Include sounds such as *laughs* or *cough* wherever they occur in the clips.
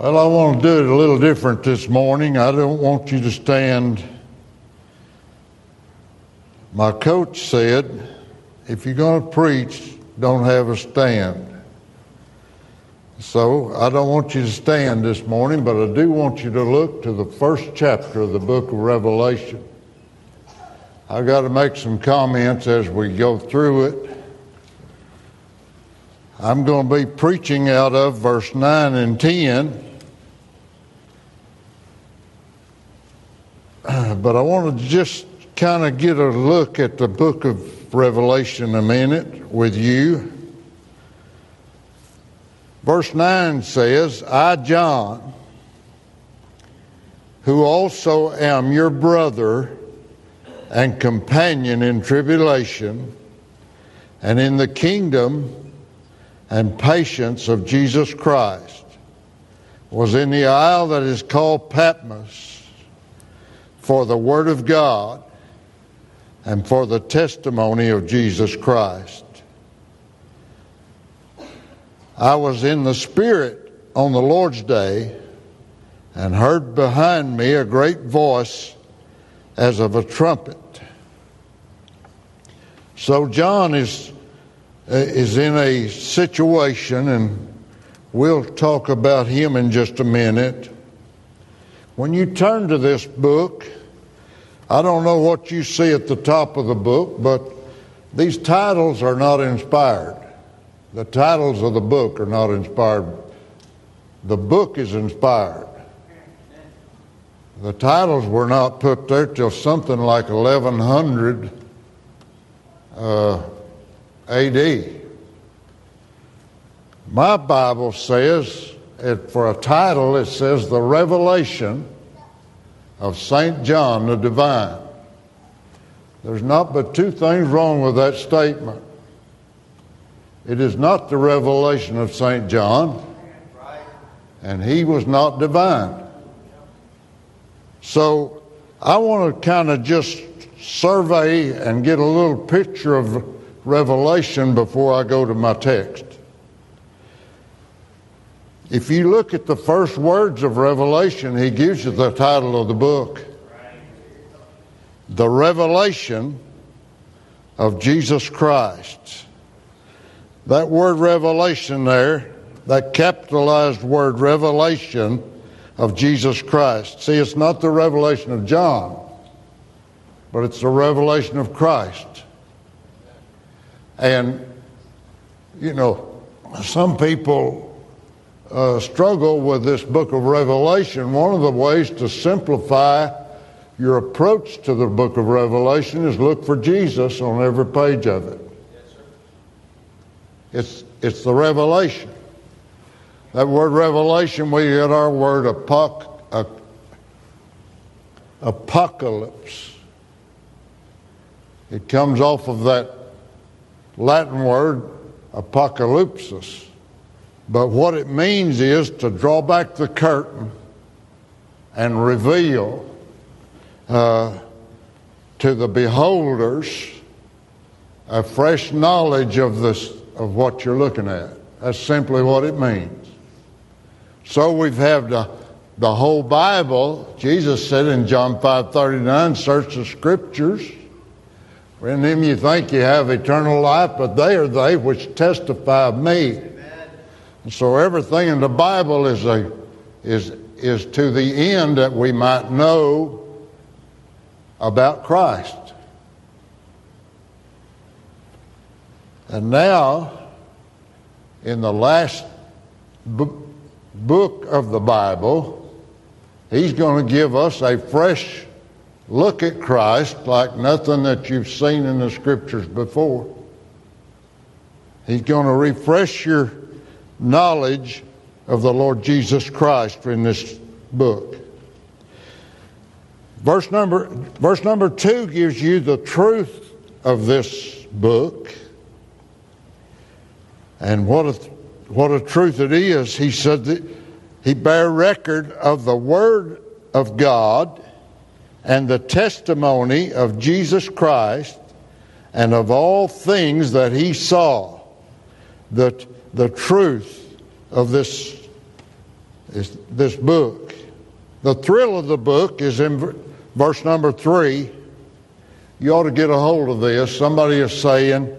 Well, I want to do it a little different this morning. I don't want you to stand. My coach said, if you're going to preach, don't have a stand. So I don't want you to stand this morning, but I do want you to look to the first chapter of the book of Revelation. I've got to make some comments as we go through it. I'm going to be preaching out of verse 9 and 10. *clears throat* But I want to just kind of get a look at the book of Revelation a minute with you. Verse 9 says, I, John, who also am your brother and companion in tribulation and in the kingdom and patience of Jesus Christ, was in the isle that is called Patmos for the Word of God and for the testimony of Jesus Christ. I was in the Spirit on the Lord's day and heard behind me a great voice as of a trumpet. So John is, uh, is in a situation, and we'll talk about him in just a minute. When you turn to this book, I don't know what you see at the top of the book, but these titles are not inspired. The titles of the book are not inspired. The book is inspired. The titles were not put there till something like 1100 uh, AD. My Bible says, it, for a title, it says The Revelation of St. John the Divine. There's not but two things wrong with that statement. It is not the revelation of St. John, and he was not divine. So I want to kind of just survey and get a little picture of Revelation before I go to my text. If you look at the first words of Revelation, he gives you the title of the book The Revelation of Jesus Christ. That word revelation there, that capitalized word revelation of Jesus Christ. See, it's not the revelation of John, but it's the revelation of Christ. And, you know, some people uh, struggle with this book of Revelation. One of the ways to simplify your approach to the book of Revelation is look for Jesus on every page of it. It's, it's the revelation. That word revelation, we get our word apoc- apocalypse. It comes off of that Latin word apocalypsis. But what it means is to draw back the curtain and reveal uh, to the beholders a fresh knowledge of this of what you're looking at. That's simply what it means. So we've had the, the whole Bible. Jesus said in John 5:39, "Search the Scriptures." In them you think you have eternal life, but they are they which testify of me. And so everything in the Bible is a is is to the end that we might know about Christ. And now, in the last book of the Bible, he's going to give us a fresh look at Christ like nothing that you've seen in the scriptures before. He's going to refresh your knowledge of the Lord Jesus Christ in this book. Verse number, verse number two gives you the truth of this book. And what a, what a truth it is. He said that he bare record of the Word of God and the testimony of Jesus Christ and of all things that he saw. The, the truth of this is this book. The thrill of the book is in verse number three. You ought to get a hold of this. Somebody is saying,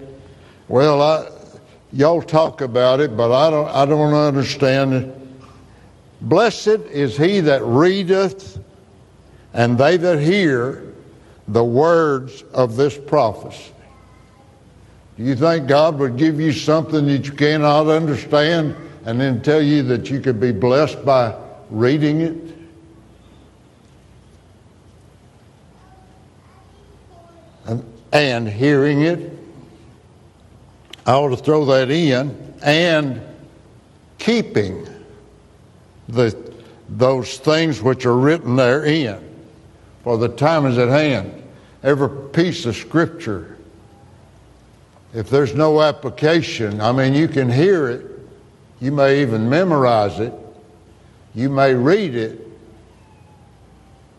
"Well, I, y'all talk about it, but I don't. I don't understand it." Blessed is he that readeth, and they that hear the words of this prophecy. You think God would give you something that you cannot understand and then tell you that you could be blessed by reading it? And, and hearing it. I ought to throw that in. And keeping the, those things which are written therein. For the time is at hand. Every piece of scripture, if there's no application, I mean, you can hear it, you may even memorize it, you may read it,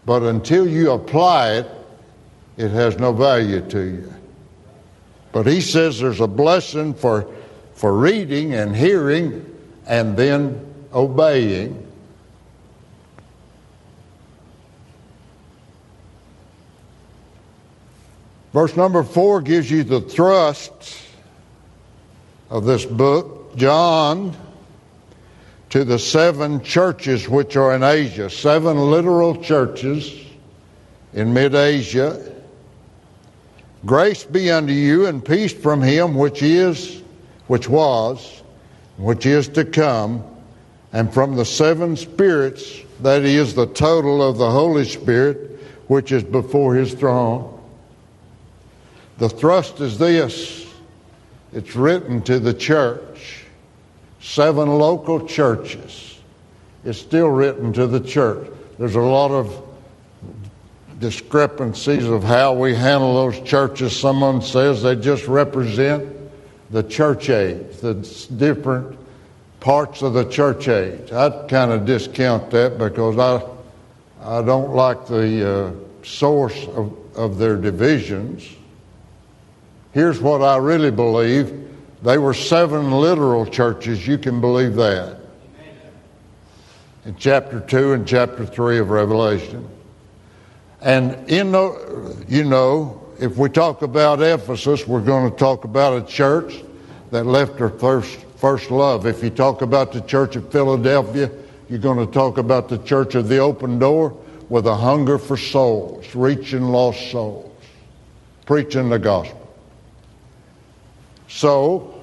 but until you apply it, it has no value to you. But he says there's a blessing for, for reading and hearing and then obeying. Verse number four gives you the thrust of this book. John to the seven churches which are in Asia, seven literal churches in mid Asia. Grace be unto you and peace from him which is, which was, which is to come, and from the seven spirits, that is the total of the Holy Spirit, which is before his throne. The thrust is this it's written to the church, seven local churches. It's still written to the church. There's a lot of discrepancies of how we handle those churches. Someone says they just represent the church age, the different parts of the church age. I kind of discount that because I, I don't like the uh, source of, of their divisions. Here's what I really believe they were seven literal churches. You can believe that. In chapter 2 and chapter 3 of Revelation. And in the, you know, if we talk about Ephesus, we're going to talk about a church that left her first, first love. If you talk about the church of Philadelphia, you're going to talk about the church of the open door with a hunger for souls, reaching lost souls, preaching the gospel. So,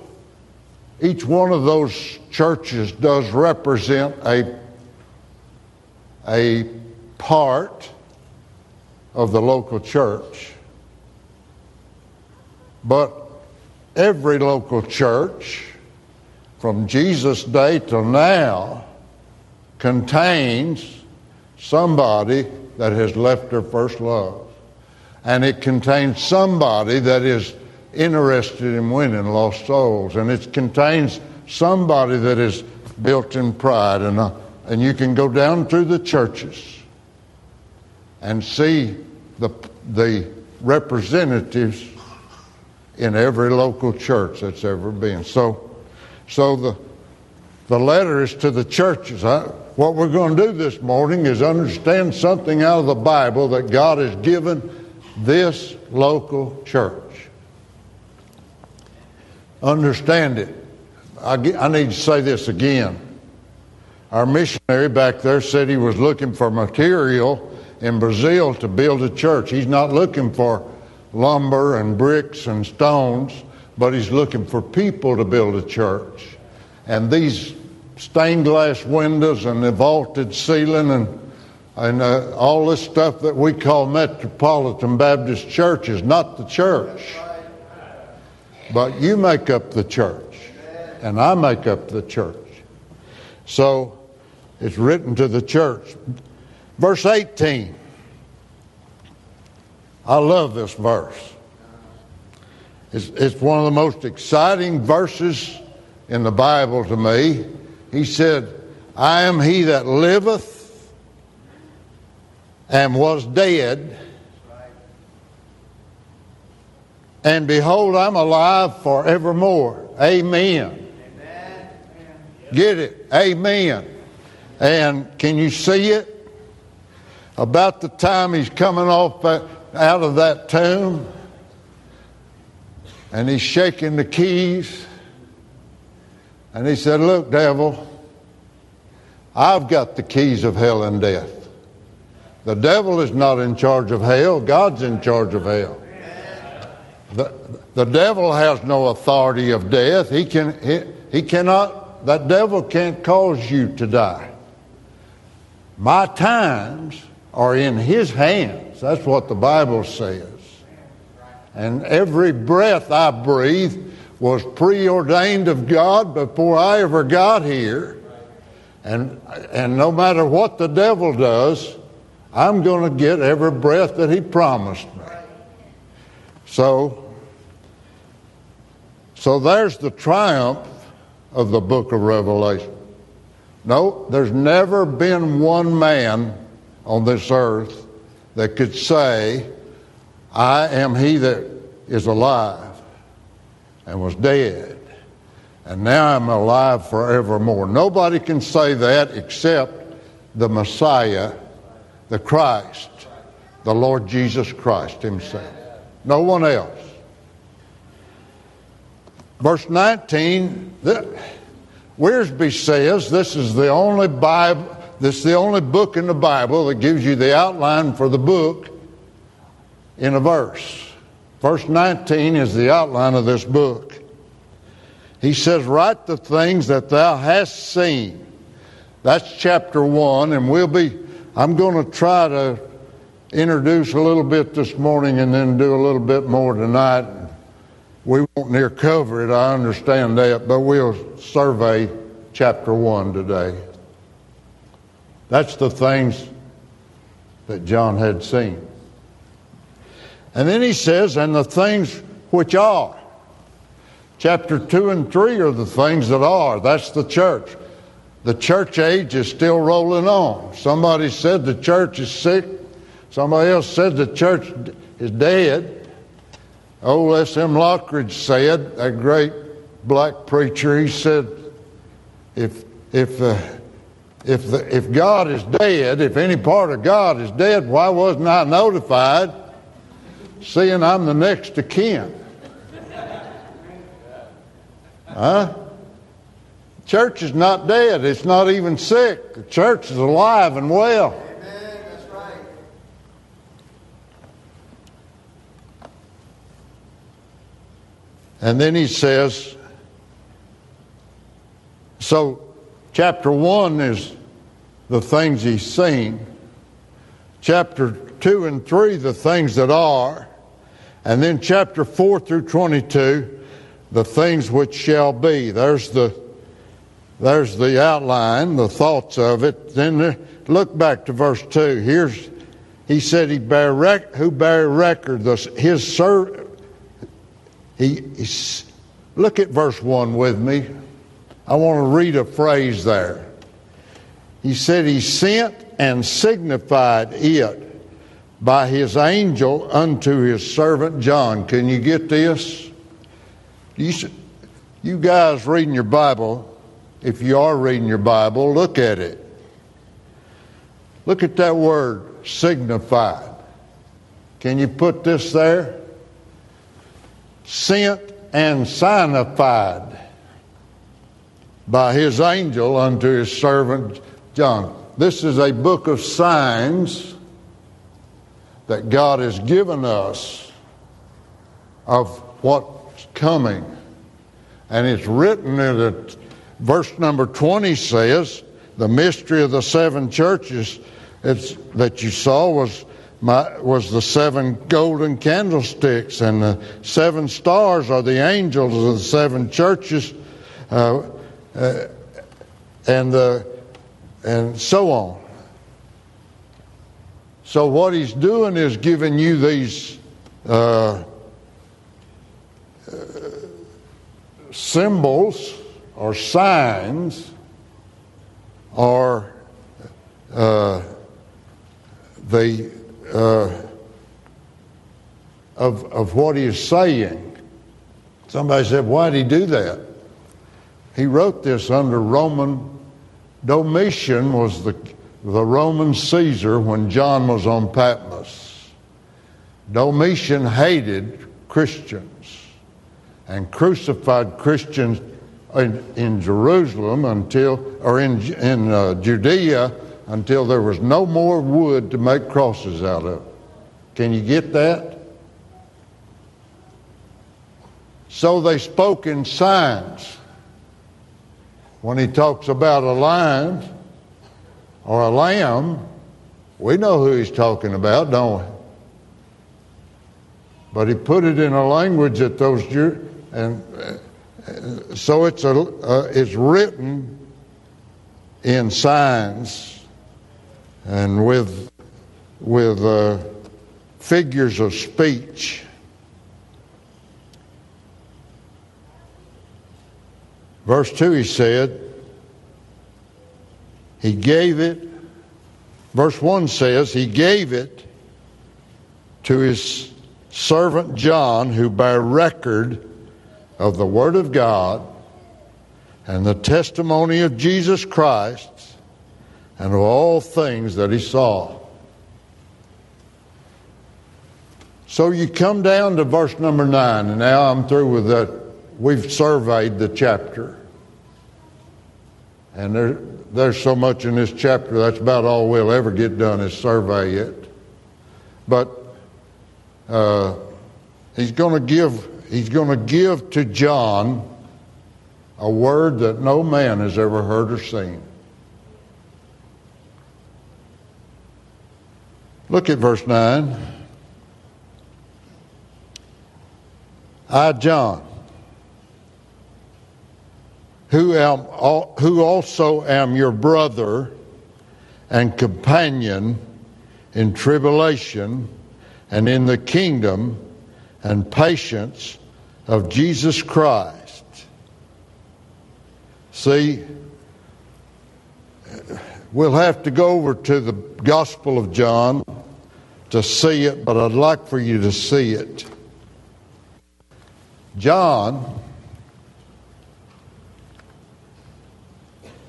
each one of those churches does represent a, a part of the local church. But every local church, from Jesus' day till now, contains somebody that has left their first love. And it contains somebody that is interested in winning lost souls. And it contains somebody that is built in pride. And, uh, and you can go down through the churches and see the, the representatives in every local church that's ever been. So, so the, the letter is to the churches. I, what we're going to do this morning is understand something out of the Bible that God has given this local church understand it. I, I need to say this again. Our missionary back there said he was looking for material in Brazil to build a church. He's not looking for lumber and bricks and stones, but he's looking for people to build a church. And these stained glass windows and the vaulted ceiling and and uh, all this stuff that we call Metropolitan Baptist Church is not the church. But you make up the church, and I make up the church. So it's written to the church. Verse 18. I love this verse. It's, it's one of the most exciting verses in the Bible to me. He said, I am he that liveth and was dead and behold, I'm alive forevermore. Amen. Amen. Get it? Amen. And can you see it? About the time he's coming off uh, out of that tomb, and he's shaking the keys, and he said, Look, devil, I've got the keys of hell and death. The devil is not in charge of hell, God's in charge of hell. The, the devil has no authority of death. He, can, he, he cannot, that devil can't cause you to die. My times are in his hands. That's what the Bible says. And every breath I breathe was preordained of God before I ever got here. And, and no matter what the devil does, I'm going to get every breath that he promised me. So, so there's the triumph of the book of Revelation. No, there's never been one man on this earth that could say, I am he that is alive and was dead, and now I'm alive forevermore. Nobody can say that except the Messiah, the Christ, the Lord Jesus Christ Himself. No one else. Verse 19, Wiersbe says this is the only Bible, this is the only book in the Bible that gives you the outline for the book in a verse. Verse 19 is the outline of this book. He says, Write the things that thou hast seen. That's chapter 1, and we'll be, I'm going to try to introduce a little bit this morning and then do a little bit more tonight. We won't near cover it, I understand that, but we'll survey chapter 1 today. That's the things that John had seen. And then he says, and the things which are. Chapter 2 and 3 are the things that are. That's the church. The church age is still rolling on. Somebody said the church is sick. Somebody else said the church is dead. Old S.M. Lockridge said, a great black preacher, he said, if, if, uh, if, the, if God is dead, if any part of God is dead, why wasn't I notified? seeing I'm the next to kin. Huh? Church is not dead. It's not even sick. The church is alive and well. Amen. That's right. And then he says, so chapter 1 is the things he's seen. Chapter 2 and 3, the things that are. And then chapter 4 through 22, the things which shall be. There's the, there's the outline, the thoughts of it. Then look back to verse 2. Here's, he said, he bear rec- who bear record, the, his servant. He, look at verse 1 with me. I want to read a phrase there. He said, He sent and signified it by his angel unto his servant John. Can you get this? You, you guys reading your Bible, if you are reading your Bible, look at it. Look at that word, signified. Can you put this there? Sent and signified by his angel unto his servant John. This is a book of signs that God has given us of what's coming. And it's written in it, verse number 20 says, the mystery of the seven churches that you saw was my, was the seven golden candlesticks, and the seven stars are the angels of the seven churches, uh, uh, and the, and so on. So, what he's doing is giving you these uh, uh, symbols or signs or uh, the uh, of of what he is saying. Somebody said, "Why did he do that?" He wrote this under Roman Domitian was the, the Roman Caesar when John was on Patmos. Domitian hated Christians and crucified Christians in, in Jerusalem until, or in, in uh, Judea until there was no more wood to make crosses out of. Can you get that? So they spoke in signs. When he talks about a lion or a lamb, we know who he's talking about, don't we? But he put it in a language that those Jews, and uh, so it's a, uh, it's written in signs and with with uh, figures of speech. Verse 2, he said, He gave it. Verse 1 says, He gave it to His servant John, who bare record of the Word of God and the testimony of Jesus Christ and of all things that he saw. So you come down to verse number 9, and now I'm through with that. We've surveyed the chapter. And there, there's so much in this chapter, that's about all we'll ever get done is survey it. But uh, he's going to give he's going to give to John a word that no man has ever heard or seen. Look at verse 9. I, John, who, am, who also am your brother and companion in tribulation and in the kingdom and patience of Jesus Christ. See, we'll have to go over to the Gospel of John to see it, but I'd like for you to see it. John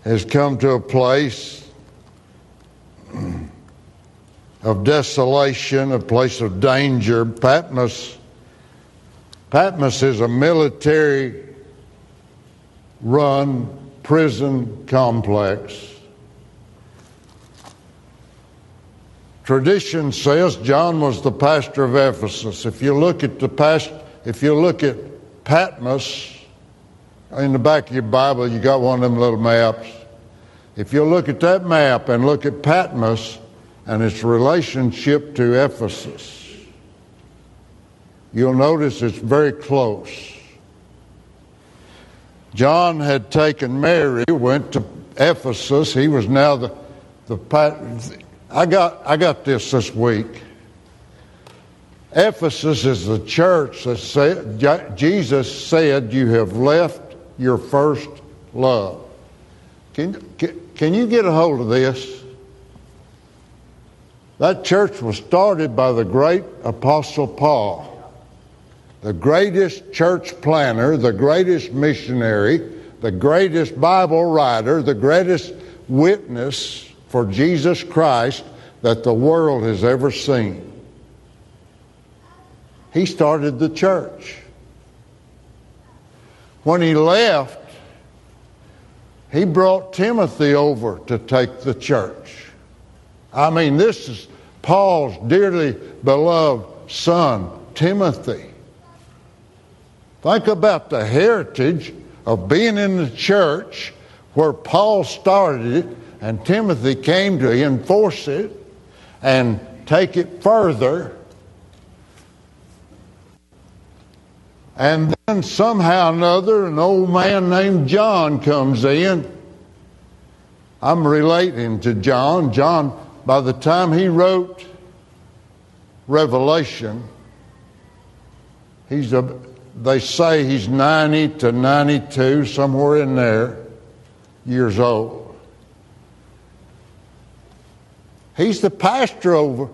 has come to a place of desolation, a place of danger. Patmos, Patmos is a military run prison complex. Tradition says John was the pastor of Ephesus. If you look at the past, if you look at Patmos in the back of your Bible, you got one of them little maps. If you look at that map and look at Patmos, and its relationship to Ephesus. You'll notice it's very close. John had taken Mary, went to Ephesus. He was now the the. I got I got this this week. Ephesus is the church that said, Jesus said, "You have left your first love." Can, can, can you get a hold of this? That church was started by the great Apostle Paul, the greatest church planner, the greatest missionary, the greatest Bible writer, the greatest witness for Jesus Christ that the world has ever seen. He started the church. When he left, he brought Timothy over to take the church. I mean, this is Paul's dearly beloved son, Timothy. Think about the heritage of being in the church where Paul started it and Timothy came to enforce it and take it further. And then somehow or another, an old man named John comes in. I'm relating to John. John by the time he wrote Revelation, he's a, they say he's 90 to 92, somewhere in there, years old. He's the pastor over.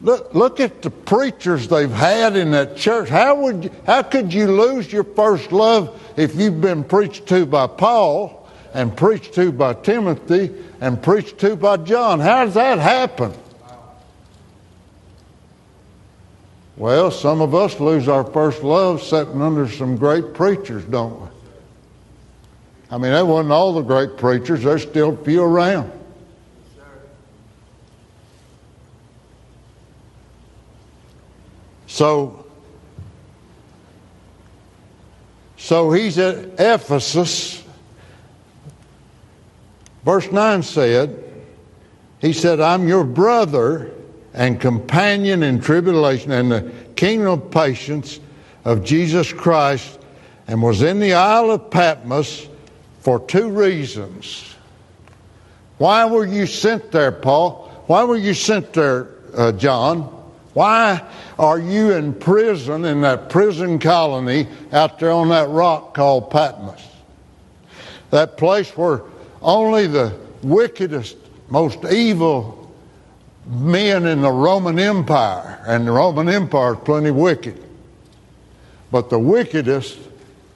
Look, look at the preachers they've had in that church. How would how could you lose your first love if you've been preached to by Paul and preached to by Timothy and preached to by John. How does that happen? Well, some of us lose our first love sitting under some great preachers, don't we? I mean, that wasn't all the great preachers, there's still a few around. So, so he's at Ephesus. Verse 9 said, He said, I'm your brother and companion in tribulation and the kingdom of patience of Jesus Christ, and was in the Isle of Patmos for two reasons. Why were you sent there, Paul? Why were you sent there, uh, John? Why are you in prison in that prison colony out there on that rock called Patmos? That place where only the wickedest, most evil men in the Roman Empire, and the Roman Empire is plenty wicked, but the wickedest,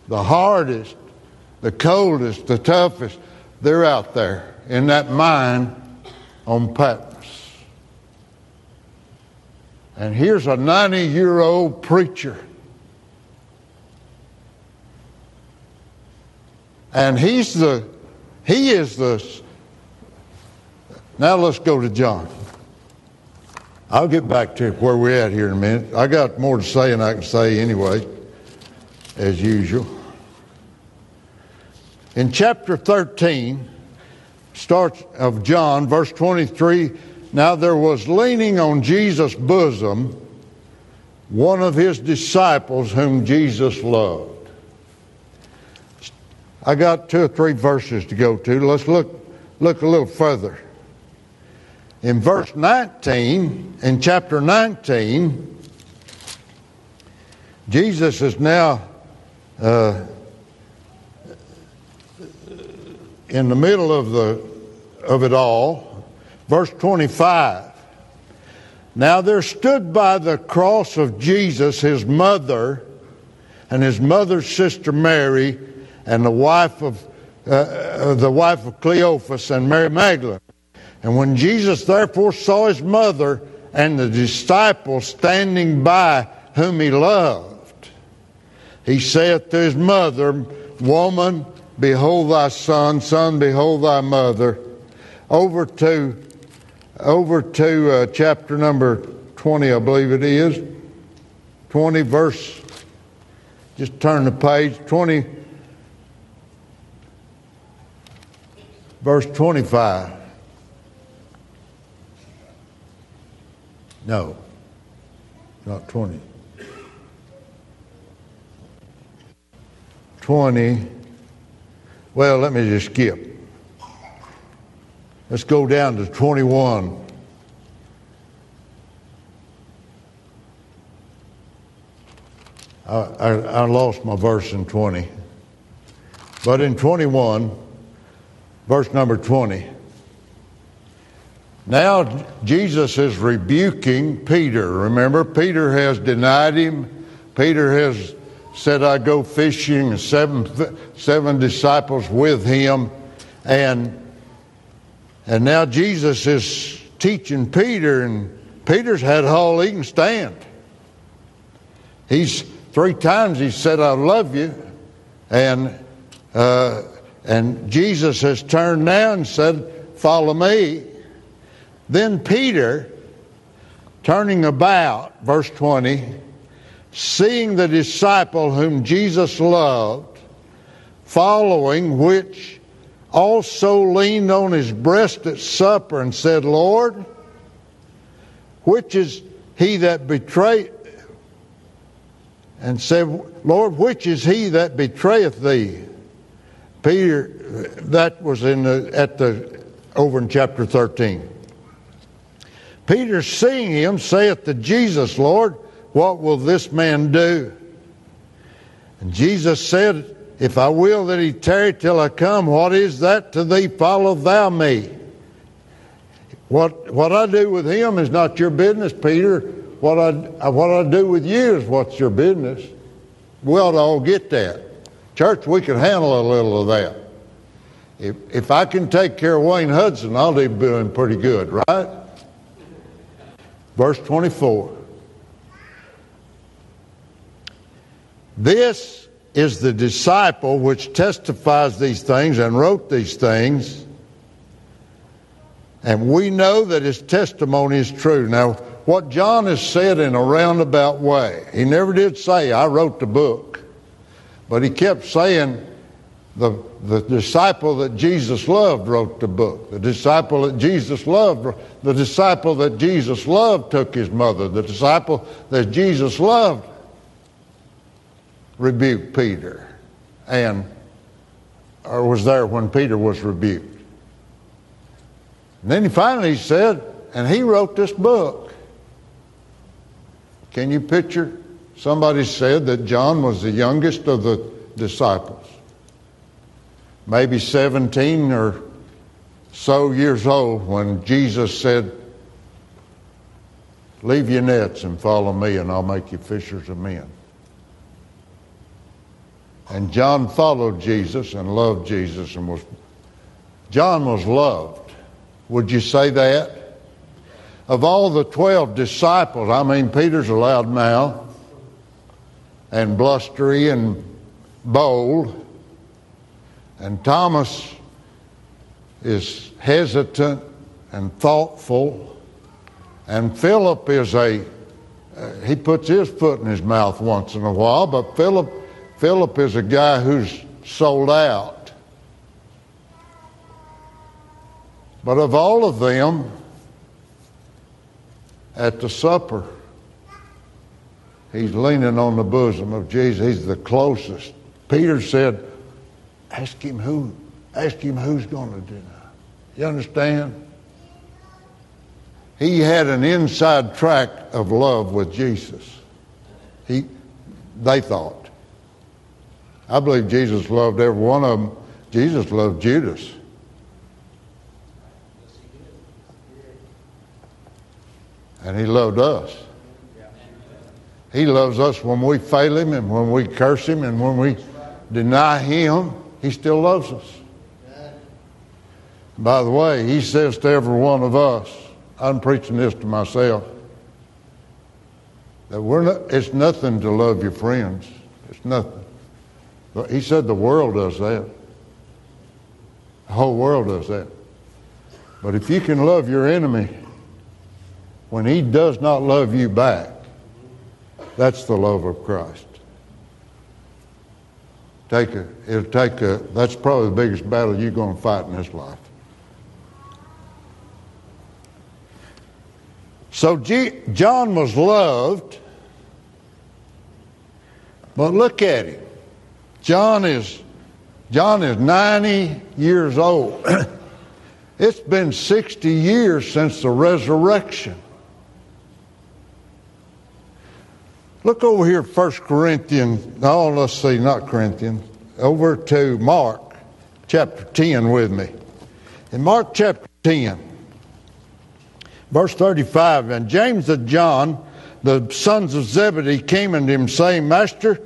the hardest, the coldest, the toughest, they're out there in that mine on Patmos. And here's a 90 year old preacher. And he's the, he is the, now let's go to John. I'll get back to where we're at here in a minute. I got more to say than I can say anyway, as usual. In chapter 13, starts of John, verse 23 now there was leaning on Jesus' bosom one of his disciples whom Jesus loved. I got two or three verses to go to. Let's look, look a little further. In verse 19, in chapter 19, Jesus is now uh, in the middle of, the, of it all Verse 25. Now there stood by the cross of Jesus his mother and his mother's sister Mary and the wife of uh, uh, the wife of Cleophas and Mary Magdalene. And when Jesus therefore saw his mother and the disciples standing by whom he loved, he saith to his mother, Woman, behold thy son, son, behold thy mother. Over to over to uh, chapter number 20, I believe it is. 20, verse, just turn the page, 20, verse 25. No, not 20. 20. Well, let me just skip. Let's go down to 21. I, I, I, lost my verse in 20. But in 21, verse number 20, now Jesus is rebuking Peter. Remember, Peter has denied him. Peter has said, I go fishing, and seven, seven disciples with him. And and now Jesus is teaching Peter, and Peter's had all he can stand. He's three times he said, "I love you," and uh, and Jesus has turned now and said, "Follow me." Then Peter, turning about, verse twenty, seeing the disciple whom Jesus loved, following which also leaned on his breast at supper and said, Lord, which is he that betrayed, and said, Lord, which is he that betrayeth thee? Peter, that was in the, at the over in chapter 13. Peter, seeing him, saith to Jesus, Lord, what will this man do? And Jesus said, if I will that he tarry till I come, what is that to thee? Follow thou me. What, what I do with him is not your business, Peter. What I, what I do with you is what's your business. We ought to all get that. Church, we can handle a little of that. if, if I can take care of Wayne Hudson, I'll be doing pretty good, right? Verse 24. This is the disciple which testifies these things and wrote these things. And we know that his testimony is true. Now, what John has said in a roundabout way, he never did say, I wrote the book. But he kept saying, the, the disciple that Jesus loved wrote the book. The disciple that Jesus loved, the disciple that Jesus loved took his mother. The disciple that Jesus loved rebuked Peter and or was there when Peter was rebuked. And then he finally said, and he wrote this book. Can you picture? Somebody said that John was the youngest of the disciples, maybe 17 or so years old when Jesus said, Leave your nets and follow me, and I'll make you fishers of men. And John followed Jesus and loved Jesus and was John was loved. Would you say that? Of all the 12 disciples, I mean, Peter's a loud mouth and blustery and bold, and Thomas is hesitant and thoughtful, and Philip is a, uh, he puts his foot in his mouth once in a while, but Philip Philip is a guy who's sold out. But of all of them, at the supper, he's leaning on the bosom of Jesus. He's the closest. Peter said, Ask him who, ask him who's going to that. You understand? He had an inside track of love with Jesus. He, they thought. I believe Jesus loved every one of them. Jesus loved Judas. And he loved us. He loves us when we fail him and when we curse him and when we deny him. He still loves us. By the way, he says to every one of us, I'm preaching this to myself, that we're not, it's nothing to love your friends. It's nothing. He said the world does that. The whole world does that. But if you can love your enemy when he does not love you back, that's the love of Christ. Take a, it'll take a, that's probably the biggest battle you're going to fight in this life. So G, John was loved, but look at him. John is John is 90 years old. *clears throat* it's been 60 years since the resurrection. Look over here, 1 Corinthians. No, let's see, not Corinthians. Over to Mark chapter 10 with me. In Mark chapter 10, verse 35, and James and John, the sons of Zebedee, came unto him, saying, Master,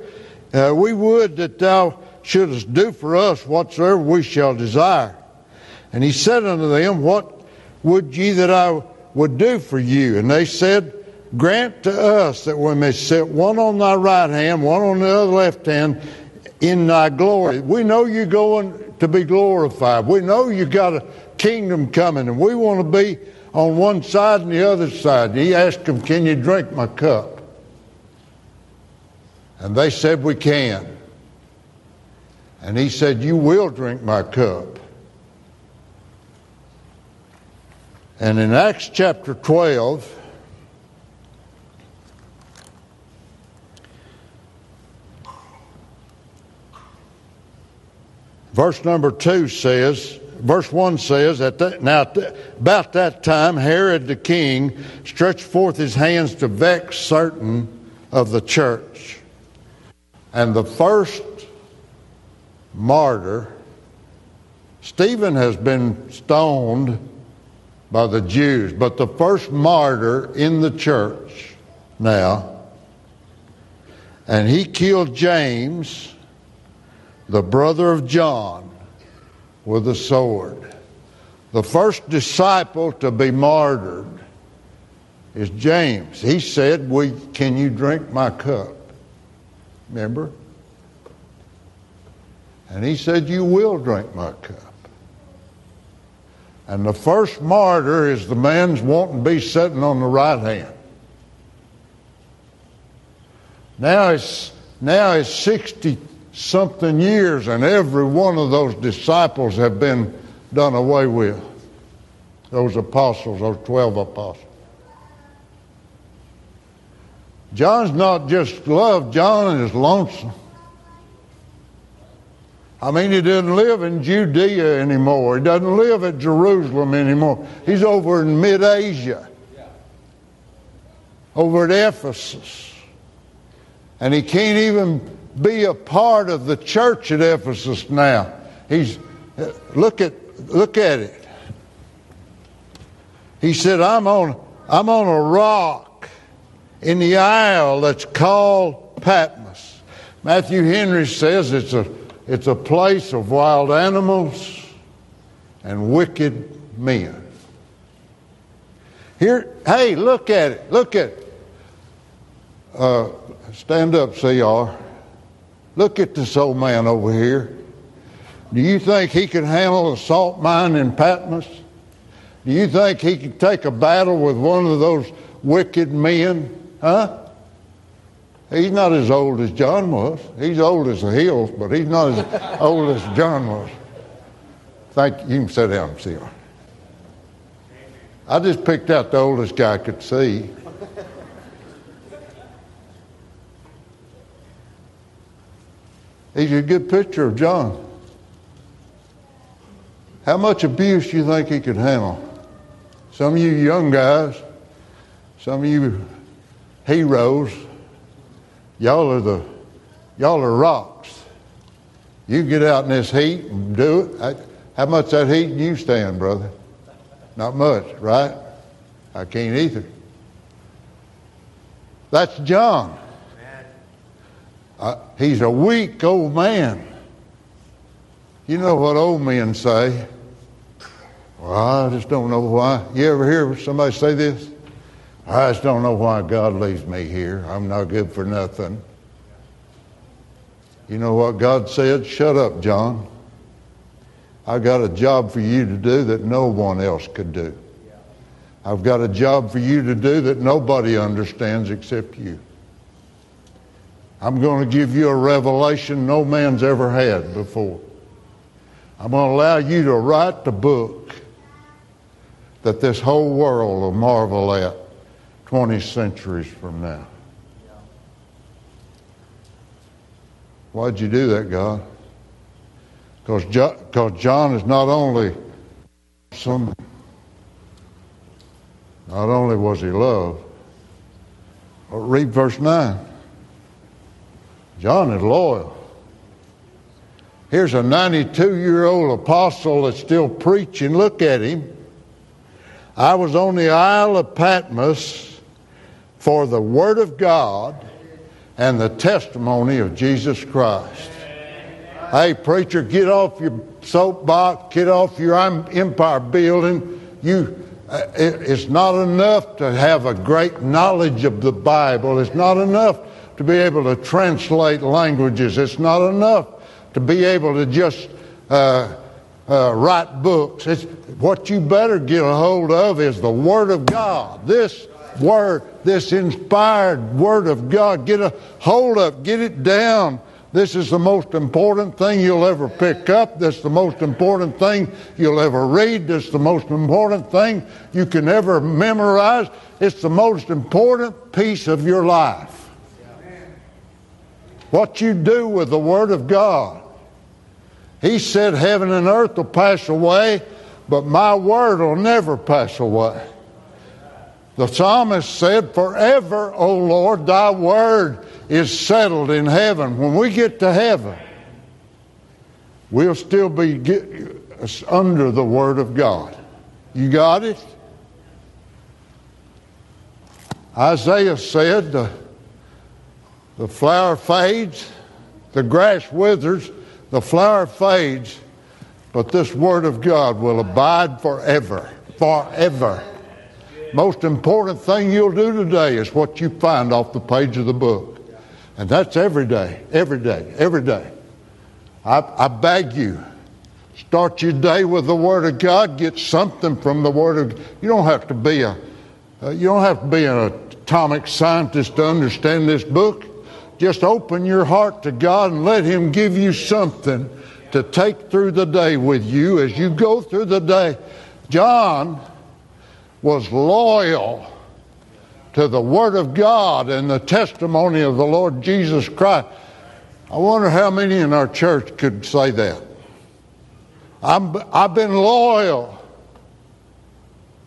uh, we would that thou shouldest do for us whatsoever we shall desire. And he said unto them, What would ye that I would do for you? And they said, Grant to us that we may sit one on thy right hand, one on the other left hand, in thy glory. We know you're going to be glorified. We know you got a kingdom coming, and we want to be on one side and the other side. He asked them, Can you drink my cup? And they said, We can. And he said, You will drink my cup. And in Acts chapter 12, verse number 2 says, verse 1 says, at that, Now, about that time, Herod the king stretched forth his hands to vex certain of the church. And the first martyr, Stephen has been stoned by the Jews, but the first martyr in the church now, and he killed James, the brother of John, with a sword. The first disciple to be martyred is James. He said, we, Can you drink my cup? Remember? And he said, You will drink my cup. And the first martyr is the man's wanting to be sitting on the right hand. Now it's now it's 60 something years, and every one of those disciples have been done away with. Those apostles, those 12 apostles. John's not just loved, John is lonesome. I mean, he doesn't live in Judea anymore. He doesn't live at Jerusalem anymore. He's over in mid Asia, over at Ephesus. And he can't even be a part of the church at Ephesus now. He's, look at, look at it. He said, I'm on, I'm on a rock in the isle that's called Patmos. Matthew Henry says it's a it's a place of wild animals and wicked men. Here, hey, look at it. Look at it. Uh, stand up, CR. Look at this old man over here. Do you think he could handle a salt mine in Patmos? Do you think he could take a battle with one of those wicked men? Huh? He's not as old as John was. He's old as the hills, but he's not as *laughs* old as John was. Thank you. You can sit down, and see. I just picked out the oldest guy I could see. He's a good picture of John. How much abuse do you think he could handle? Some of you young guys, some of you heroes, Y'all are the y'all are rocks. You get out in this heat and do it. How much that heat you stand, brother? Not much, right? I can't either. That's John. Uh, he's a weak old man. You know what old men say? Well, I just don't know why. You ever hear somebody say this? I just don't know why God leaves me here. I'm not good for nothing. You know what God said? Shut up, John. I've got a job for you to do that no one else could do. I've got a job for you to do that nobody understands except you. I'm going to give you a revelation no man's ever had before. I'm going to allow you to write the book that this whole world will marvel at. 20 centuries from now. Why'd you do that, God? Because jo- John is not only some, not only was he loved, but read verse 9. John is loyal. Here's a 92 year old apostle that's still preaching. Look at him. I was on the Isle of Patmos for the Word of God and the testimony of Jesus Christ. Hey, preacher, get off your soapbox, get off your empire building. You, uh, it's not enough to have a great knowledge of the Bible. It's not enough to be able to translate languages. It's not enough to be able to just uh, uh, write books. It's, what you better get a hold of is the Word of God. This Word, this inspired Word of God. Get a hold of, get it down. This is the most important thing you'll ever pick up. This is the most important thing you'll ever read. This is the most important thing you can ever memorize. It's the most important piece of your life. What you do with the Word of God. He said, Heaven and earth will pass away, but my Word will never pass away. The psalmist said, Forever, O Lord, thy word is settled in heaven. When we get to heaven, we'll still be under the word of God. You got it? Isaiah said, the, the flower fades, the grass withers, the flower fades, but this Word of God will abide forever. Forever. Most important thing you'll do today is what you find off the page of the book. And that's every day, every day, every day. I, I beg you, start your day with the Word of God. Get something from the Word of. You don't have to be a, uh, you don't have to be an atomic scientist to understand this book. Just open your heart to God and let Him give you something to take through the day with you as you go through the day. John was loyal to the Word of God and the testimony of the Lord Jesus Christ. I wonder how many in our church could say that. I'm, I've been loyal.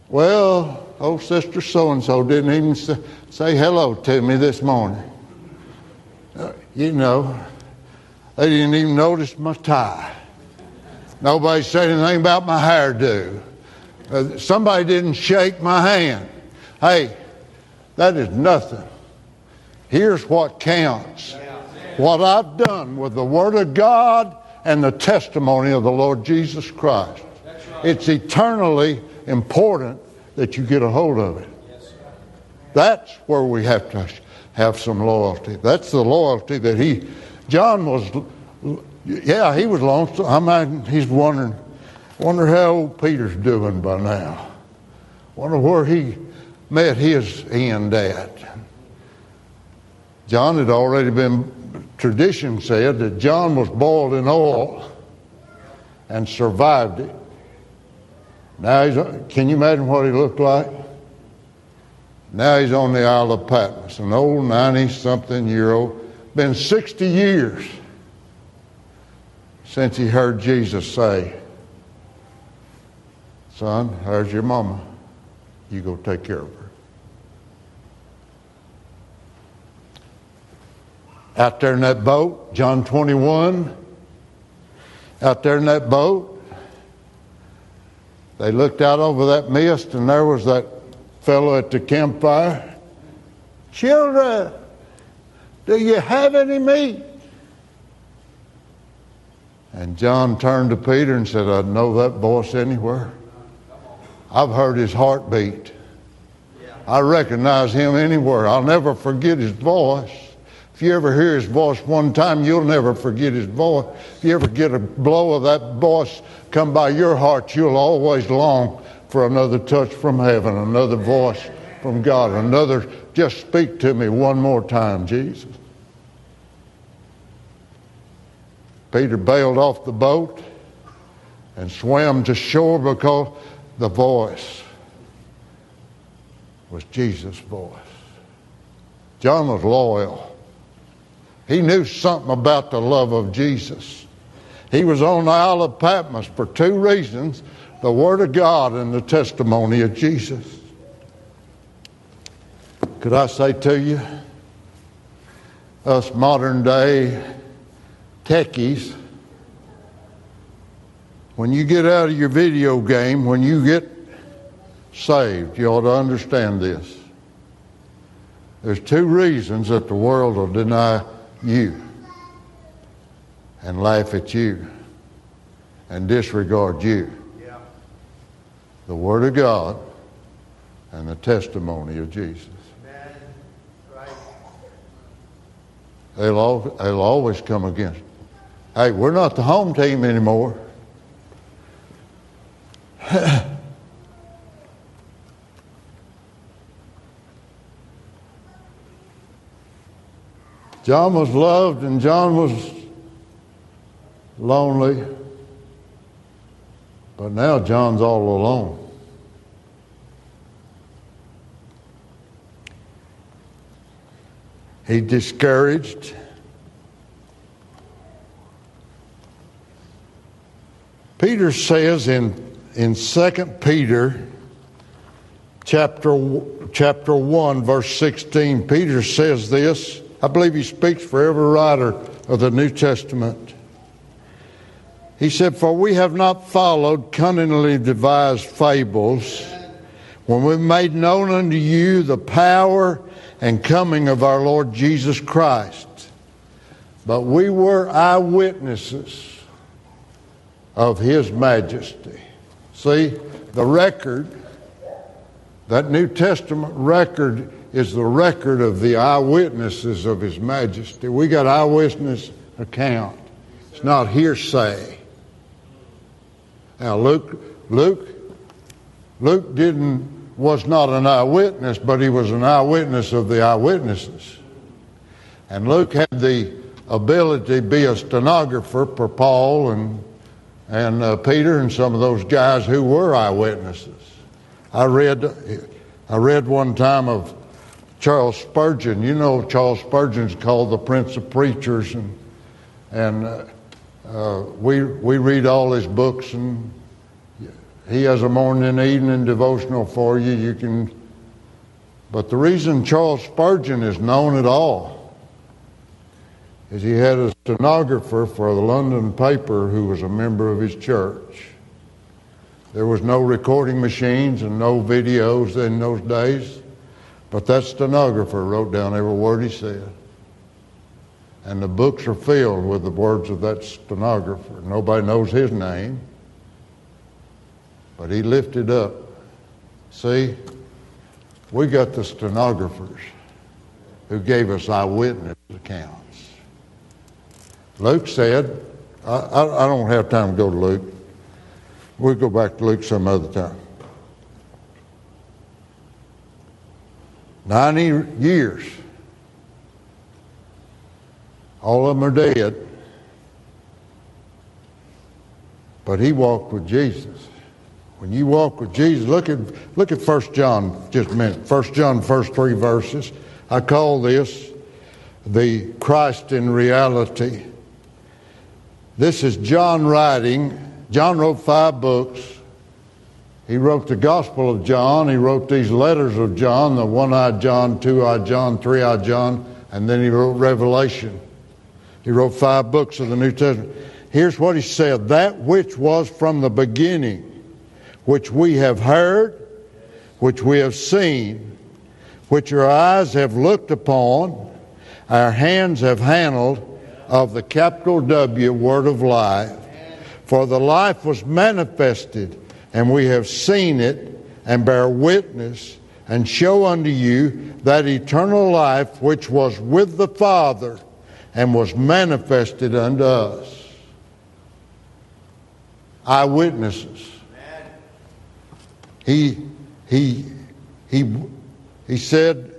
Well, old sister so and so didn't even say, say, hello to me this morning. Uh, you know, they didn't even notice my tie. Nobody said anything about my hairdo. Uh, somebody didn't shake my hand. Hey, that is nothing. Here's what counts what I've done with the Word of God and the testimony of the Lord Jesus Christ. It's eternally important that you get a hold of it. That's where we have to have some loyalty. That's the loyalty that he, John was, yeah, he was lonesome. I mean, he's wondering, wonder how old Peter's doing by now. Wonder where he met his end at. John had already been tradition said that John was boiled in oil and survived it. Now he's, can you imagine what he looked like? Now he's on the Isle of Patmos, an old 90 something year old. Been 60 years since he heard Jesus say, Son, how's your mama? You go take care of her. out there in that boat, John 21, out there in that boat. They looked out over that mist, and there was that fellow at the campfire. Children, do you have any meat? And John turned to Peter and said, I know that voice anywhere. I've heard his heartbeat. I recognize him anywhere. I'll never forget his voice. If you ever hear his voice one time, you'll never forget his voice. If you ever get a blow of that voice come by your heart, you'll always long for another touch from heaven, another voice from God, another, just speak to me one more time, Jesus. Peter bailed off the boat and swam to shore because the voice was Jesus' voice. John was loyal. He knew something about the love of Jesus. He was on the Isle of Patmos for two reasons the Word of God and the testimony of Jesus. Could I say to you, us modern day techies, when you get out of your video game, when you get saved, you ought to understand this. There's two reasons that the world will deny you and laugh at you and disregard you. Yeah. The Word of God and the testimony of Jesus. Right. They'll, all, they'll always come against. Hey, we're not the home team anymore. *coughs* John was loved and John was lonely. But now John's all alone. He discouraged. Peter says in, in 2 Peter chapter, chapter 1, verse 16, Peter says this. I believe he speaks for every writer of the New Testament. He said, For we have not followed cunningly devised fables when we made known unto you the power and coming of our Lord Jesus Christ, but we were eyewitnesses of His majesty. See, the record, that New Testament record is the record of the eyewitnesses of His majesty. We got eyewitness account. It's not hearsay. Now, Luke, Luke, Luke didn't was not an eyewitness, but he was an eyewitness of the eyewitnesses. And Luke had the ability to be a stenographer for Paul and and uh, Peter and some of those guys who were eyewitnesses. I read, I read one time of Charles Spurgeon. You know, Charles Spurgeon's called the Prince of Preachers, and and uh, uh, we we read all his books, and he has a morning and evening devotional for you. You can, but the reason Charles Spurgeon is known at all is he had a stenographer for the London paper who was a member of his church. There was no recording machines and no videos in those days, but that stenographer wrote down every word he said. And the books are filled with the words of that stenographer. Nobody knows his name, but he lifted up. See, we got the stenographers who gave us eyewitness accounts. Luke said, I, I, I don't have time to go to Luke. We'll go back to Luke some other time. 90 years. All of them are dead. But he walked with Jesus. When you walk with Jesus, look at look at 1 John just a minute. 1 John first three verses. I call this the Christ in reality. This is John writing. John wrote five books. He wrote the Gospel of John. He wrote these letters of John, the one eyed John, two eyed John, three eyed John, and then he wrote Revelation. He wrote five books of the New Testament. Here's what he said That which was from the beginning, which we have heard, which we have seen, which our eyes have looked upon, our hands have handled of the capital W Word of life. For the life was manifested, and we have seen it, and bear witness, and show unto you that eternal life which was with the Father and was manifested unto us. Eyewitnesses. He, he, he, he said,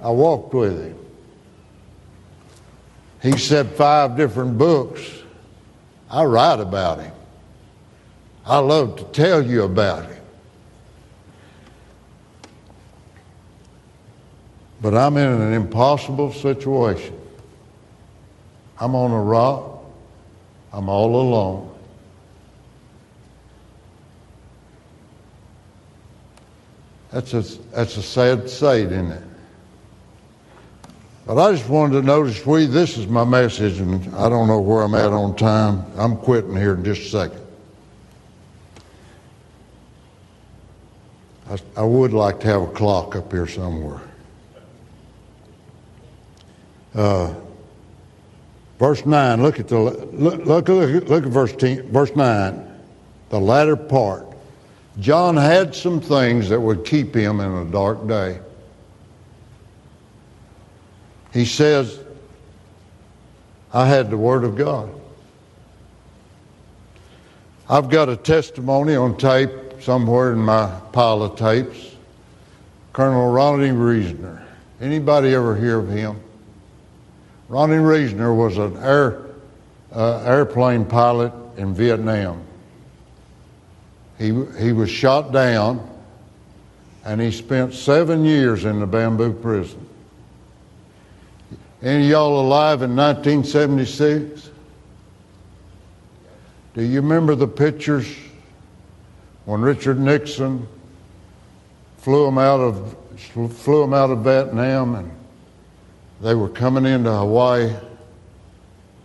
I walked with him. He said five different books. I write about him. I love to tell you about him. But I'm in an impossible situation. I'm on a rock. I'm all alone. That's a, that's a sad sight, isn't it? But I just wanted to notice we, this is my message, and I don't know where I'm at on time. I'm quitting here in just a second. I, I would like to have a clock up here somewhere. Uh, verse 9, look at the look, look, look, look at verse 10, verse 9, the latter part. John had some things that would keep him in a dark day. He says, I had the Word of God. I've got a testimony on tape somewhere in my pile of tapes. Colonel Ronnie Risner. Anybody ever hear of him? Ronnie Risner was an air, uh, airplane pilot in Vietnam. He, he was shot down and he spent seven years in the bamboo prison. Any of y'all alive in 1976? Do you remember the pictures when Richard Nixon flew them out of flew them out of Vietnam and they were coming into Hawaii?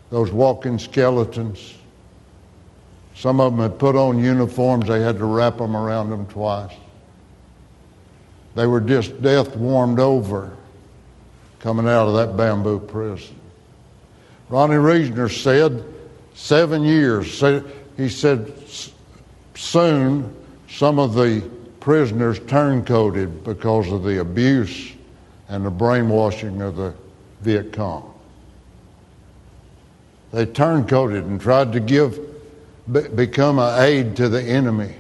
Those walking skeletons. Some of them had put on uniforms. They had to wrap them around them twice. They were just death warmed over coming out of that bamboo prison. Ronnie Risner said seven years. he said, soon some of the prisoners turncoated because of the abuse and the brainwashing of the Viet Cong. They turncoated and tried to give, become an aid to the enemy.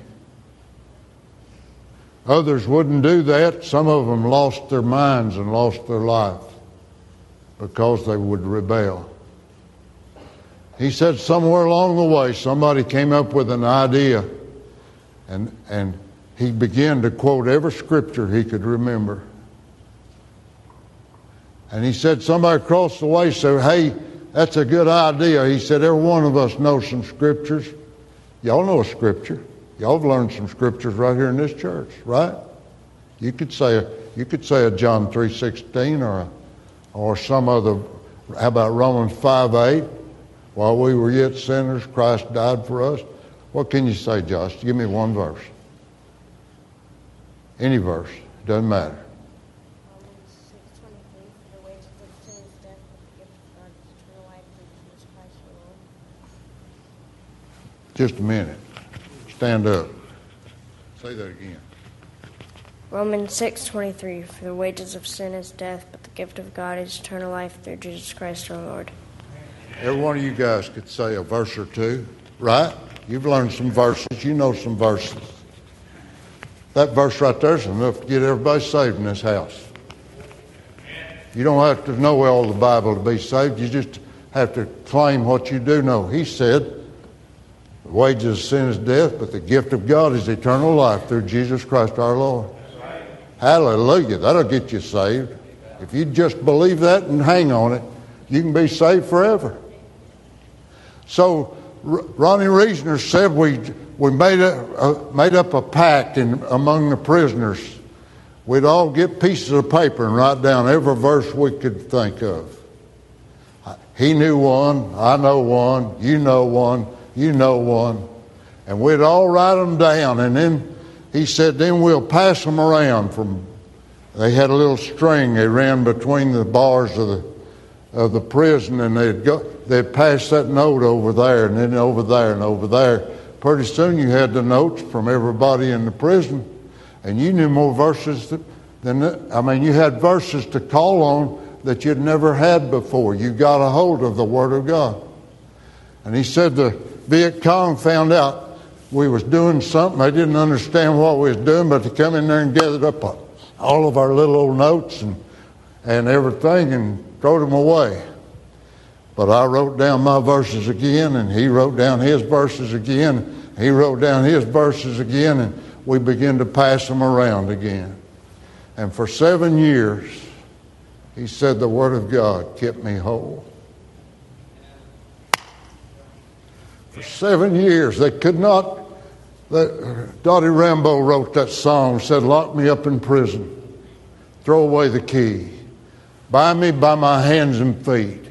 Others wouldn't do that. Some of them lost their minds and lost their life because they would rebel. He said somewhere along the way somebody came up with an idea and, and he began to quote every scripture he could remember. And he said somebody across the way said, Hey, that's a good idea. He said, Every one of us knows some scriptures. Y'all know a scripture. Y'all have learned some scriptures right here in this church, right? You could say a, you could say a John three sixteen or a, or some other. How about Romans five eight? While we were yet sinners, Christ died for us. What can you say, Josh? Give me one verse. Any verse doesn't matter. Just a minute. Stand up. Say that again. Romans 6:23 For the wages of sin is death, but gift of God is eternal life through Jesus Christ our Lord. Every one of you guys could say a verse or two, right? You've learned some verses, you know some verses. That verse right there is enough to get everybody saved in this house. You don't have to know all the Bible to be saved. You just have to claim what you do know. He said, the wages of sin is death, but the gift of God is eternal life through Jesus Christ our Lord. Hallelujah. That'll get you saved. If you just believe that and hang on it, you can be saved forever. So Ronnie Risner said we, we made, a, a, made up a pact in, among the prisoners. We'd all get pieces of paper and write down every verse we could think of. He knew one, I know one, you know one, you know one. And we'd all write them down. And then he said, then we'll pass them around from, they had a little string they ran between the bars of the, of the prison and they'd go, they'd pass that note over there and then over there and over there. Pretty soon you had the notes from everybody in the prison and you knew more verses than, I mean, you had verses to call on that you'd never had before. You got a hold of the Word of God. And he said the Viet Cong found out we was doing something. They didn't understand what we was doing, but they come in there and gathered up all of our little old notes and, and everything and threw them away. But I wrote down my verses again, and he wrote down his verses again. He wrote down his verses again, and we began to pass them around again. And for seven years, he said the Word of God kept me whole. For seven years, they could not. That, Dottie Rambo wrote that song, said, Lock me up in prison, throw away the key, bind me by my hands and feet,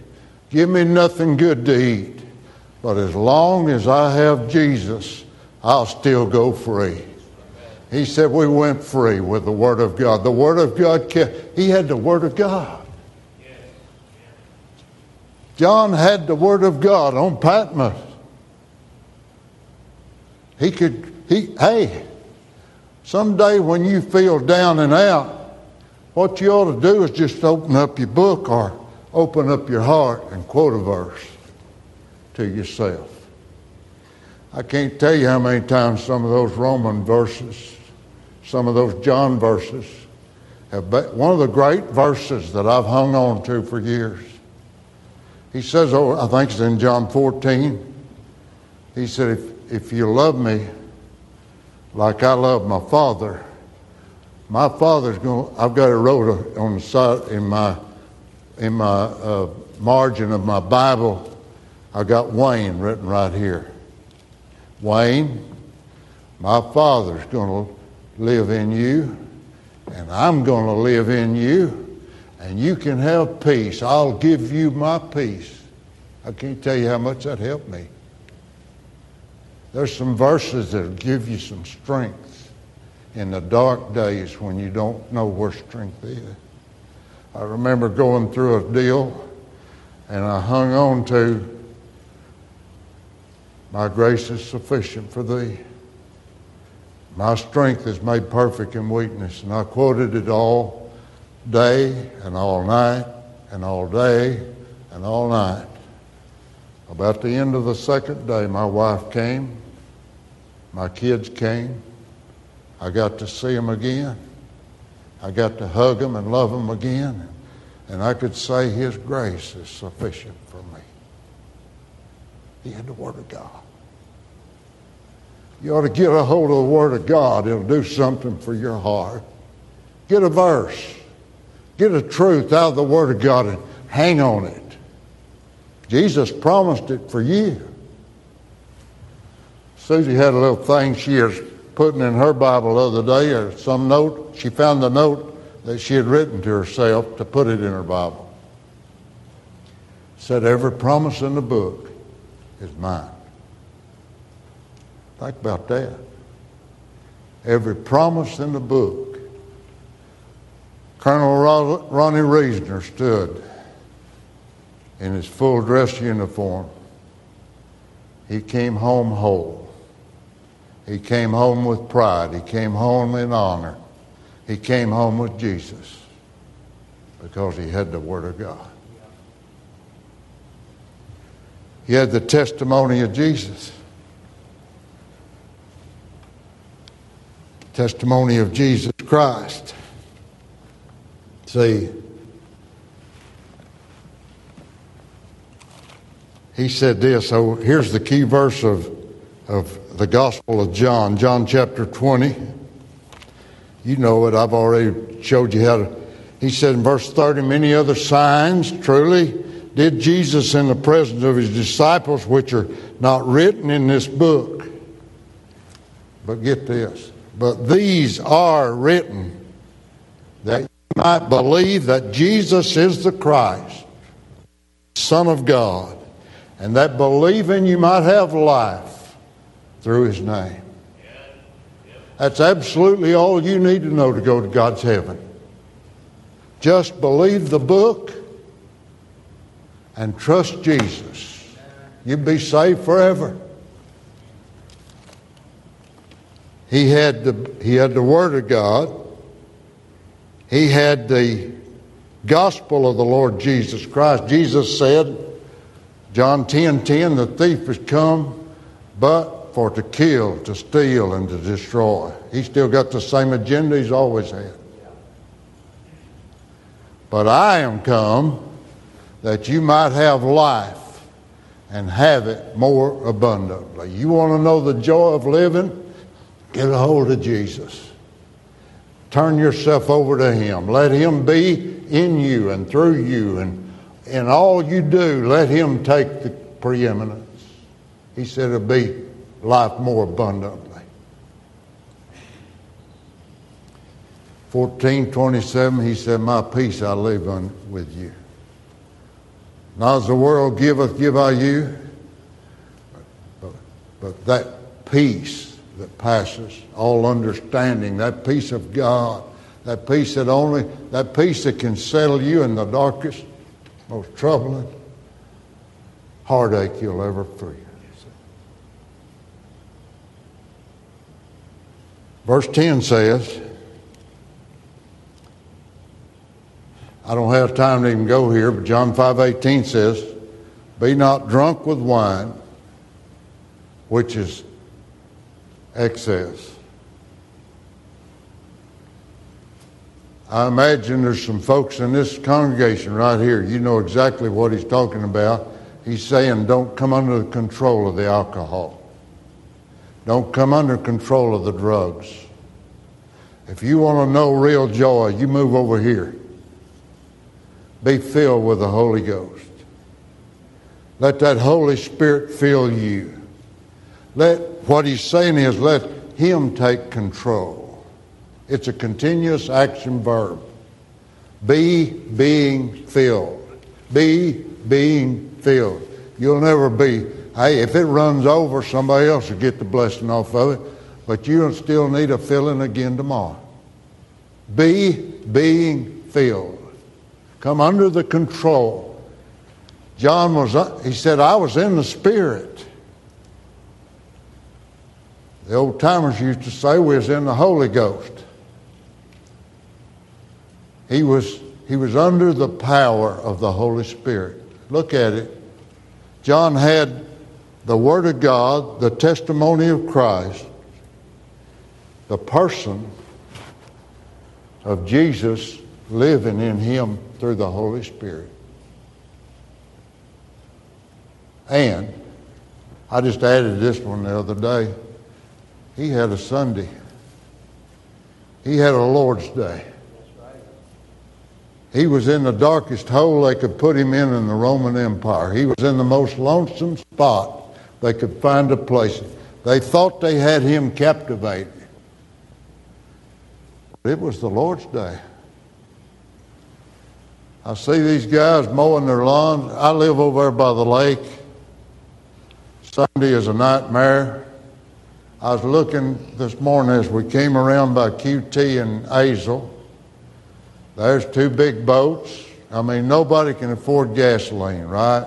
give me nothing good to eat. But as long as I have Jesus, I'll still go free. He said we went free with the Word of God. The Word of God kept, he had the Word of God. John had the Word of God on Patmos. He could, he, hey, someday when you feel down and out, what you ought to do is just open up your book or open up your heart and quote a verse to yourself. I can't tell you how many times some of those Roman verses, some of those John verses, have been one of the great verses that I've hung on to for years. He says, oh, I think it's in John 14. He said, if, if you love me like I love my father, my father's going. I've got it wrote on the side in my in my uh, margin of my Bible. I got Wayne written right here. Wayne, my father's going to live in you, and I'm going to live in you, and you can have peace. I'll give you my peace. I can't tell you how much that helped me. There's some verses that'll give you some strength in the dark days when you don't know where strength is. I remember going through a deal and I hung on to My grace is sufficient for thee. My strength is made perfect in weakness. And I quoted it all day and all night and all day and all night. About the end of the second day, my wife came, my kids came. I got to see them again. I got to hug them and love them again. And I could say, His grace is sufficient for me. He had the Word of God. You ought to get a hold of the Word of God. It'll do something for your heart. Get a verse. Get a truth out of the Word of God and hang on it. Jesus promised it for you. Susie had a little thing she was putting in her Bible the other day, or some note. She found the note that she had written to herself to put it in her Bible. said, Every promise in the book is mine. Think about that. Every promise in the book. Colonel Ronnie Risner stood in his full dress uniform. He came home whole. He came home with pride. He came home in honor. He came home with Jesus because he had the Word of God. He had the testimony of Jesus. Testimony of Jesus Christ. See, he said this. So here's the key verse of, of the Gospel of John, John chapter 20. You know it. I've already showed you how to. He said in verse 30, many other signs truly did Jesus in the presence of his disciples, which are not written in this book. But get this. But these are written that you might believe that Jesus is the Christ, Son of God, and that believing you might have life through his name. That's absolutely all you need to know to go to God's heaven. Just believe the book and trust Jesus. You'd be saved forever. He had the, he had the Word of God. He had the gospel of the Lord Jesus Christ. Jesus said, John 10 10, the thief has come but for to kill, to steal, and to destroy. He's still got the same agenda he's always had. But I am come that you might have life and have it more abundantly. You want to know the joy of living? Get a hold of Jesus. Turn yourself over to Him. Let Him be in you and through you. And in all you do, let Him take the preeminence. He said it'll be life more abundantly. 1427, he said, My peace I leave on with you. Not as the world giveth, give I you, but, but that peace that passes all understanding, that peace of God, that peace that only, that peace that can settle you in the darkest, most troubling heartache you'll ever feel. Verse 10 says, I don't have time to even go here, but John 5:18 says, "Be not drunk with wine, which is excess." I imagine there's some folks in this congregation right here. You know exactly what he's talking about. He's saying, don't come under the control of the alcohol. Don't come under control of the drugs. If you want to know real joy, you move over here. Be filled with the Holy Ghost. Let that Holy Spirit fill you. Let what he's saying is let him take control. It's a continuous action verb. Be being filled. Be being filled. You'll never be Hey, if it runs over, somebody else will get the blessing off of it, but you'll still need a filling again tomorrow. Be being filled. Come under the control. John was, uh, he said, I was in the Spirit The old timers used to say we was in the Holy Ghost. He was, he was under the power of the Holy Spirit. Look at it. John had the Word of God, the testimony of Christ, the person of Jesus living in him through the Holy Spirit. And I just added this one the other day. He had a Sunday. He had a Lord's Day. He was in the darkest hole they could put him in in the Roman Empire. He was in the most lonesome spot they could find a place. They thought they had him captivated. It was the Lord's day. I see these guys mowing their lawns. I live over there by the lake. Sunday is a nightmare. I was looking this morning as we came around by QT and Azle. There's two big boats. I mean, nobody can afford gasoline, right?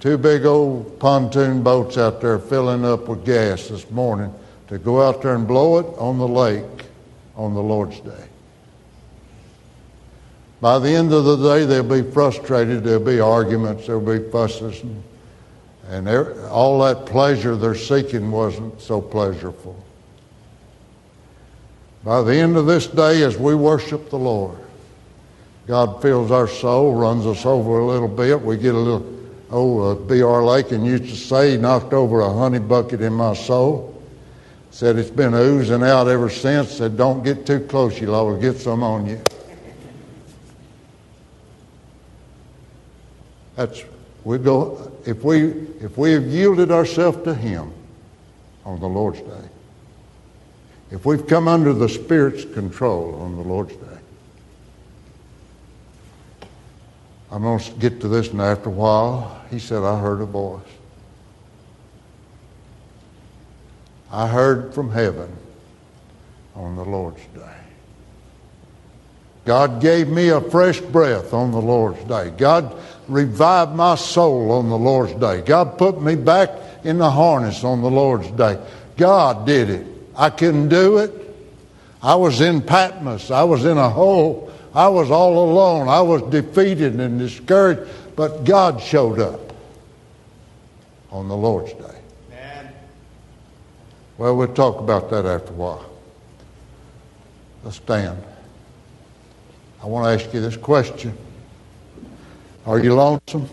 Two big old pontoon boats out there filling up with gas this morning to go out there and blow it on the lake on the Lord's Day. By the end of the day, they'll be frustrated. There'll be arguments. There'll be fusses. And, and all that pleasure they're seeking wasn't so pleasurable. By the end of this day, as we worship the Lord, God fills our soul, runs us over a little bit. We get a little, oh, uh, B.R. Lakin used to say, knocked over a honey bucket in my soul. Said it's been oozing out ever since. Said, don't get too close, you'll always get some on you. That's we go if we if we have yielded ourselves to Him on the Lord's day. If we've come under the Spirit's control on the Lord's day. I'm going to get to this, and after a while, he said, I heard a voice. I heard from heaven on the Lord's day. God gave me a fresh breath on the Lord's day. God revived my soul on the Lord's day. God put me back in the harness on the Lord's day. God did it. I couldn't do it. I was in Patmos. I was in a hole. I was all alone. I was defeated and discouraged. But God showed up on the Lord's day. Amen. Well, we'll talk about that after a while. Let's stand. I want to ask you this question Are you lonesome?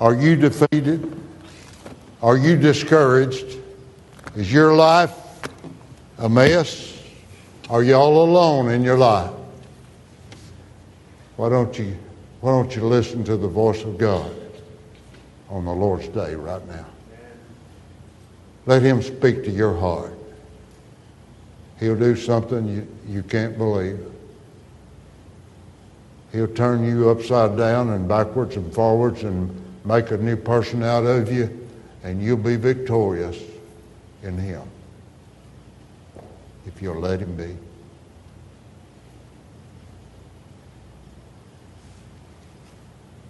Are you defeated? Are you discouraged? Is your life a mess? Are you all alone in your life? Why don't you why don't you listen to the voice of God on the Lord's day right now? Let him speak to your heart. He'll do something you, you can't believe. He'll turn you upside down and backwards and forwards and make a new person out of you, and you'll be victorious in Him if you'll let Him be.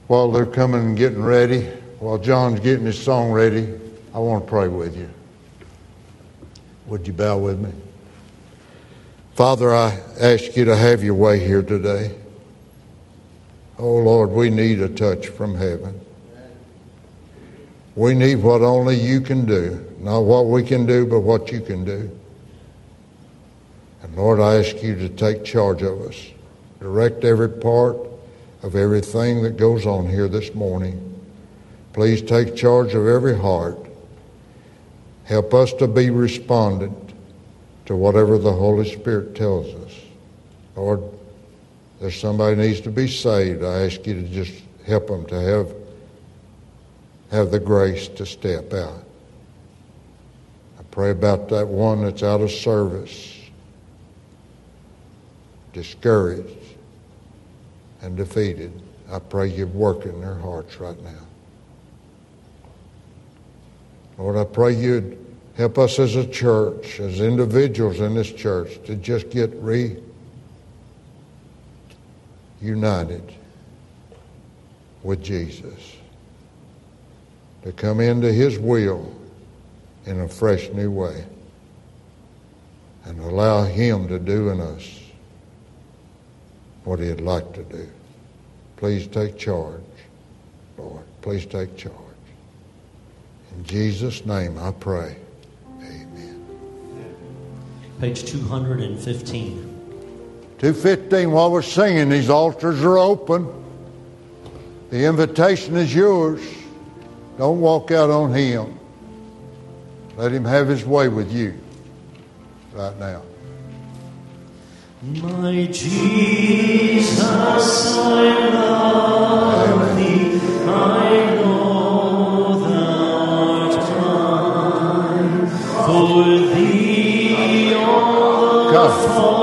While they're coming and getting ready, while John's getting his song ready, I want to pray with you. Would you bow with me? Father, I ask you to have your way here today. Oh Lord, we need a touch from heaven. We need what only you can do. Not what we can do, but what you can do. Lord, I ask you to take charge of us. Direct every part of everything that goes on here this morning. Please take charge of every heart. Help us to be respondent to whatever the Holy Spirit tells us. Lord, there's somebody needs to be saved. I ask you to just help them to have have the grace to step out. I pray about that one that's out of service, discouraged, and defeated. I pray you work in their hearts right now. Lord, I pray you'd help us as a church, as individuals in this church, to just get reunited with Jesus to come into His will in a fresh new way and allow Him to do in us what He'd like to do. Please take charge, Lord. Please take charge. In Jesus' name I pray. Amen. Page 215. 215, while we're singing, these altars are open. The invitation is yours. Don't walk out on Him. Let Him have His way with you right now. My Jesus, I love thee. I know thou art mine. For thee all the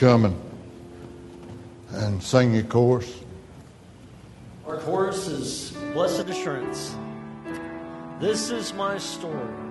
come and, and sing your chorus? Our chorus is Blessed Assurance. This is my story. This is my story.